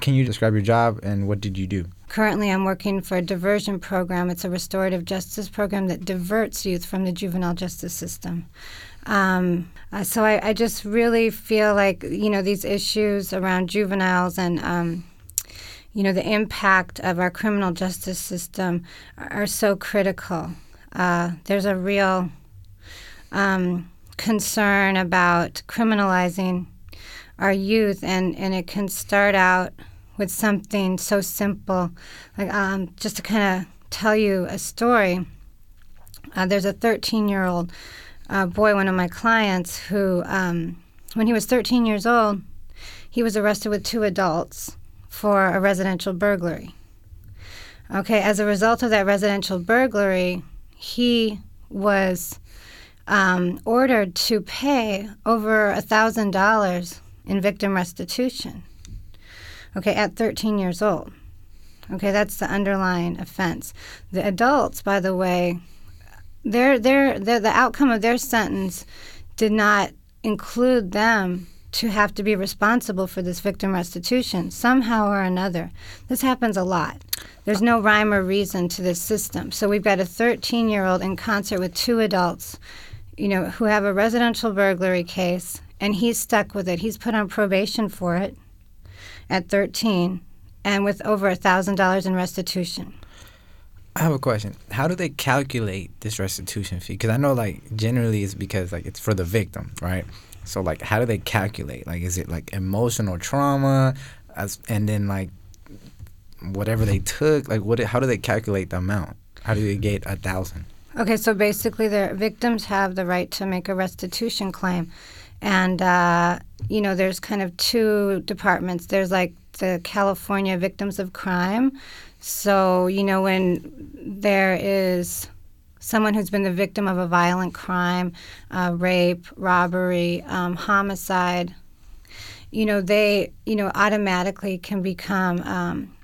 Can you describe your job and what did you do? Currently, I'm working for a diversion program. It's a restorative justice program that diverts youth from the juvenile justice system. Um, uh, so I, I, just really feel like you know these issues around juveniles and um, you know the impact of our criminal justice system are, are so critical. Uh, there's a real um, concern about criminalizing our youth, and, and it can start out with something so simple. Like um, just to kind of tell you a story, uh, there's a 13 year old uh, boy, one of my clients, who, um, when he was 13 years old, he was arrested with two adults for a residential burglary. Okay, as a result of that residential burglary, he was um, ordered to pay over a thousand dollars in victim restitution. Okay, at 13 years old. Okay, that's the underlying offense. The adults, by the way, their, their, their, the outcome of their sentence did not include them to have to be responsible for this victim restitution somehow or another. This happens a lot. There's no rhyme or reason to this system. So we've got a 13 year old in concert with two adults, you know, who have a residential burglary case, and he's stuck with it. He's put on probation for it at 13 and with over a $1,000 in restitution. I have a question. How do they calculate this restitution fee? Because I know, like, generally it's because, like, it's for the victim, right? So, like, how do they calculate? Like, is it, like, emotional trauma? As, and then, like, whatever they took? Like, what? how do they calculate the amount? How do they get a thousand? Okay, so basically, the victims have the right to make a restitution claim. And, uh, you know, there's kind of two departments. There's like the California Victims of Crime. So, you know, when there is someone who's been the victim of a violent crime, uh, rape, robbery, um, homicide, you know, they, you know, automatically can become, um,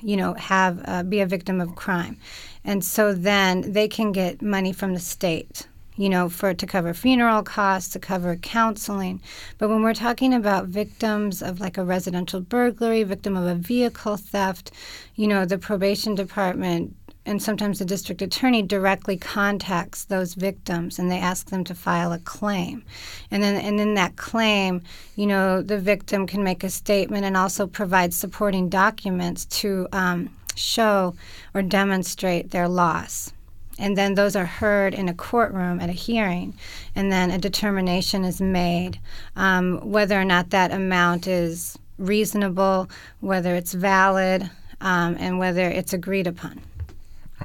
you know, have uh, be a victim of crime, and so then they can get money from the state you know, for to cover funeral costs, to cover counseling. But when we're talking about victims of like a residential burglary, victim of a vehicle theft, you know, the probation department and sometimes the district attorney directly contacts those victims and they ask them to file a claim and then and in that claim you know the victim can make a statement and also provide supporting documents to um, show or demonstrate their loss and then those are heard in a courtroom at a hearing, and then a determination is made um, whether or not that amount is reasonable, whether it's valid, um, and whether it's agreed upon.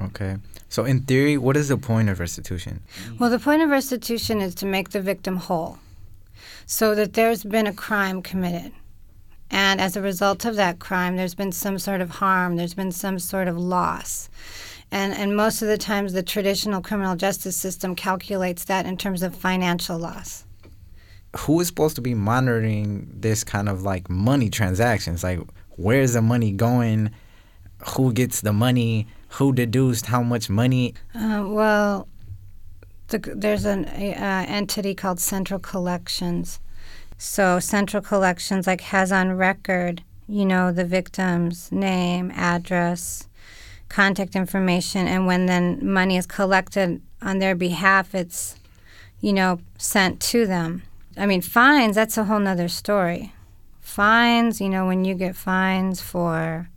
Okay. So, in theory, what is the point of restitution? Well, the point of restitution is to make the victim whole so that there's been a crime committed. And as a result of that crime, there's been some sort of harm, there's been some sort of loss. And, and most of the times, the traditional criminal justice system calculates that in terms of financial loss. Who is supposed to be monitoring this kind of like money transactions? Like, where's the money going? Who gets the money? Who deduced how much money? Uh, well, the, there's an uh, entity called Central Collections. So Central Collections like has on record, you know, the victim's name, address, contact information, and when then money is collected on their behalf, it's, you know, sent to them. I mean, fines, that's a whole nother story. Fines, you know, when you get fines for,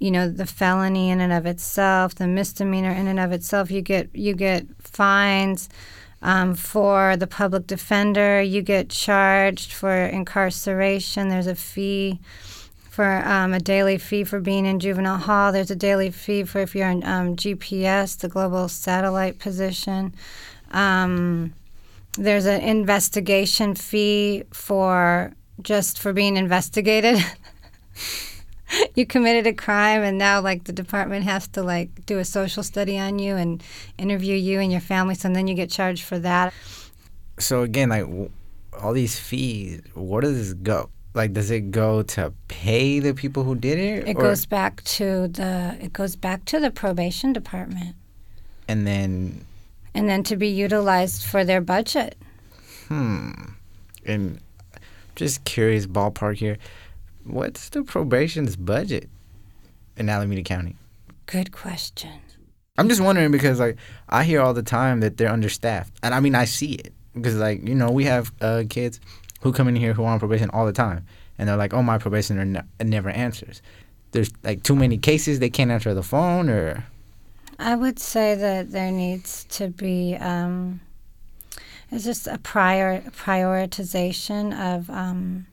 you know, the felony in and of itself, the misdemeanor in and of itself, you get you get fines um, for the public defender. You get charged for incarceration. There's a fee for um, a daily fee for being in juvenile hall. There's a daily fee for if you're in um, GPS, the global satellite position. Um, there's an investigation fee for just for being investigated. you committed a crime and now like the department has to like do a social study on you and interview you and your family so then you get charged for that so again like all these fees where does this go like does it go to pay the people who did it it or? goes back to the it goes back to the probation department and then and then to be utilized for their budget hmm and just curious ballpark here what's the probation's budget in Alameda County? Good question. I'm just wondering because like I hear all the time that they're understaffed, and I mean I see it because like you know we have uh, kids who come in here who are on probation all the time, and they're like, oh my probationer ne- never answers. There's like too many cases they can't answer the phone or. I would say that there needs to be um, it's just a prior prioritization of um,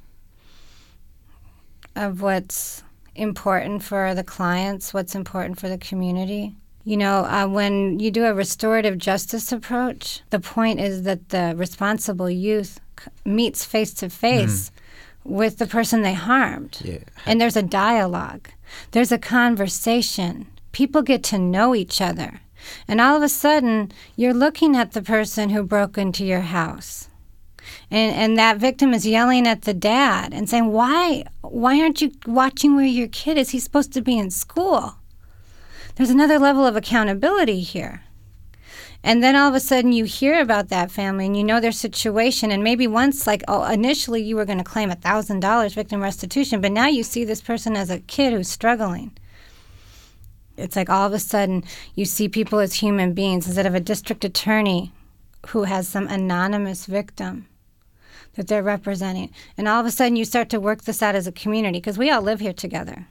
of what's important for the clients, what's important for the community. You know, uh, when you do a restorative justice approach, the point is that the responsible youth meets face to face with the person they harmed. Yeah. And there's a dialogue, there's a conversation. People get to know each other. And all of a sudden, you're looking at the person who broke into your house. And, and that victim is yelling at the dad and saying, why, why aren't you watching where your kid is? He's supposed to be in school. There's another level of accountability here. And then all of a sudden you hear about that family and you know their situation. And maybe once, like, oh, initially you were going to claim $1,000 victim restitution, but now you see this person as a kid who's struggling. It's like all of a sudden you see people as human beings instead of a district attorney who has some anonymous victim that they're representing. And all of a sudden you start to work this out as a community because we all live here together.